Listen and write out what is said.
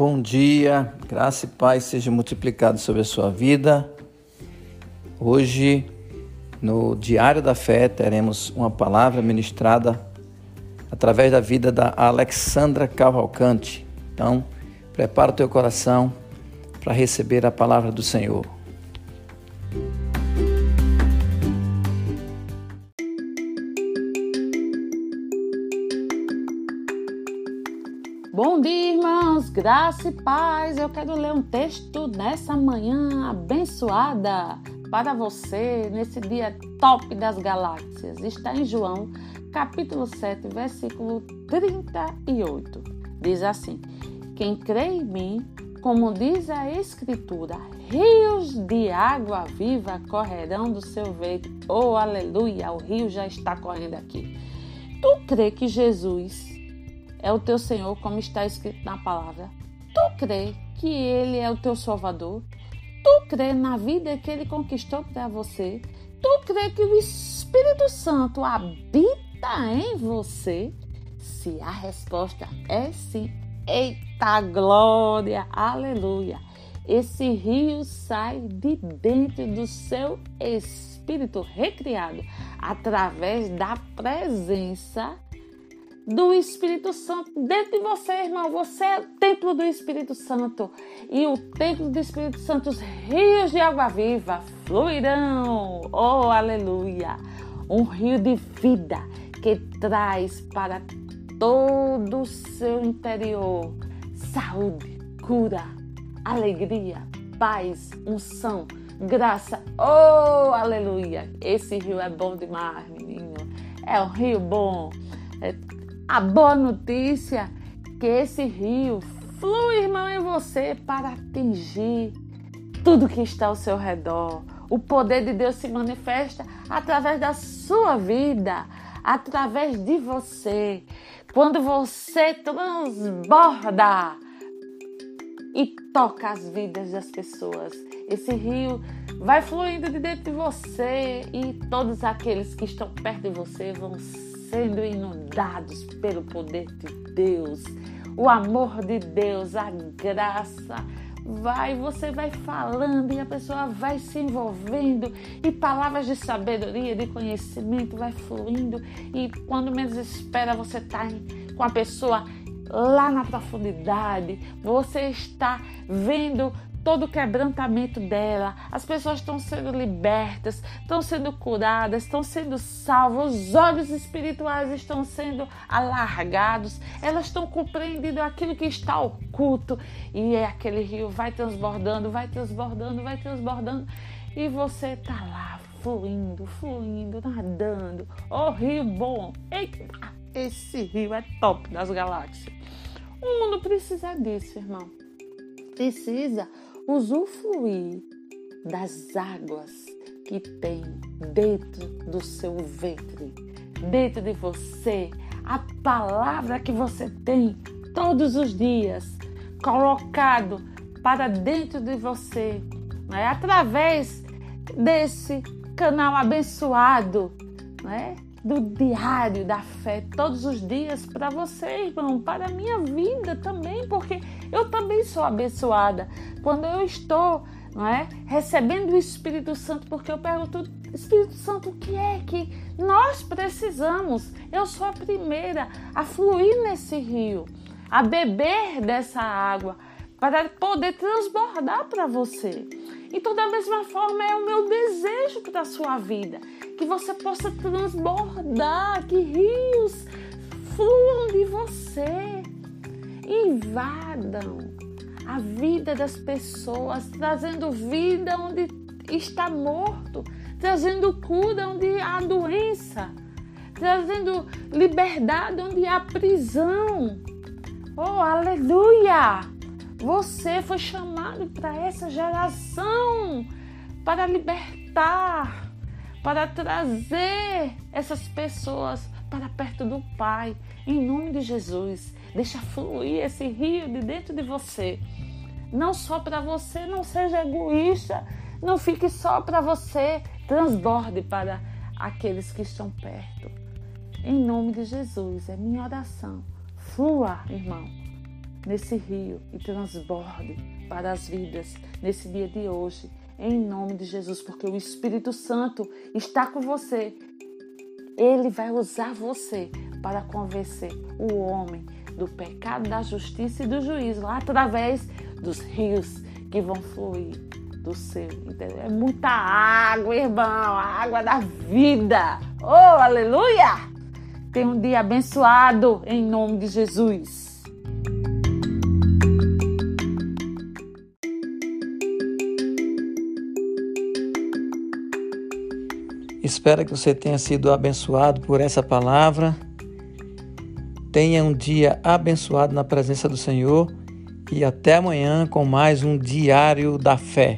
Bom dia, graça e paz seja multiplicado sobre a sua vida. Hoje, no Diário da Fé, teremos uma palavra ministrada através da vida da Alexandra Cavalcante. Então, prepara o teu coração para receber a palavra do Senhor. Bom dia, irmãos, graça e paz. Eu quero ler um texto nessa manhã abençoada para você nesse dia top das galáxias. Está em João, capítulo 7, versículo 38. Diz assim: Quem crê em mim, como diz a Escritura, rios de água viva correrão do seu ventre. Oh, aleluia! O rio já está correndo aqui. Tu crê que Jesus é o teu Senhor, como está escrito na palavra. Tu crê que Ele é o teu Salvador? Tu crê na vida que Ele conquistou para você? Tu crê que o Espírito Santo habita em você? Se a resposta é sim, eita glória, aleluia! Esse rio sai de dentro do seu espírito recriado através da presença do Espírito Santo dentro de você, irmão. Você é o templo do Espírito Santo. E o templo do Espírito Santo, os rios de água viva fluirão. Oh, aleluia! Um rio de vida que traz para todo o seu interior saúde, cura, alegria, paz, unção, graça. Oh, aleluia! Esse rio é bom demais, menino. É um rio bom. É a boa notícia é que esse rio flui, irmão, em você para atingir tudo que está ao seu redor. O poder de Deus se manifesta através da sua vida, através de você. Quando você transborda e toca as vidas das pessoas, esse rio vai fluindo de dentro de você e todos aqueles que estão perto de você vão sendo inundados pelo poder de Deus, o amor de Deus, a graça. Vai, você vai falando e a pessoa vai se envolvendo e palavras de sabedoria, de conhecimento vai fluindo e quando menos espera você está com a pessoa lá na profundidade, você está vendo todo o quebrantamento dela. As pessoas estão sendo libertas, estão sendo curadas, estão sendo salvas, os olhos espirituais estão sendo alargados, elas estão compreendendo aquilo que está oculto e é aquele rio vai transbordando, vai transbordando, vai transbordando e você está lá fluindo, fluindo, nadando. Oh, rio bom! Eita, esse rio é top das galáxias. O mundo precisa disso, irmão. Precisa usufruir das águas que tem dentro do seu ventre, dentro de você, a palavra que você tem todos os dias colocado para dentro de você, né? através desse canal abençoado, né? Do diário da fé todos os dias para você, irmão, para a minha vida também, porque eu também sou abençoada. Quando eu estou não é, recebendo o Espírito Santo, porque eu pergunto, Espírito Santo, o que é que nós precisamos? Eu sou a primeira a fluir nesse rio, a beber dessa água, para poder transbordar para você. Então, da mesma forma, é o meu desejo para a sua vida que você possa transbordar, que rios fluam de você, invadam a vida das pessoas, trazendo vida onde está morto, trazendo cura onde há doença, trazendo liberdade onde há prisão. Oh, aleluia! Você foi chamado para essa geração para libertar para trazer essas pessoas para perto do Pai, em nome de Jesus. Deixa fluir esse rio de dentro de você. Não só para você, não seja egoísta, não fique só para você, transborde para aqueles que estão perto. Em nome de Jesus, é minha oração. Flua, irmão. nesse rio e transborde para as vidas nesse dia de hoje, em nome de Jesus, porque o Espírito Santo está com você. Ele vai usar você para convencer o homem do pecado, da justiça e do juízo, através dos rios que vão fluir do seu. Entendeu? É muita água, irmão, a água da vida. Oh, aleluia! Tenha um dia abençoado em nome de Jesus. Espero que você tenha sido abençoado por essa palavra. Tenha um dia abençoado na presença do Senhor e até amanhã com mais um Diário da Fé.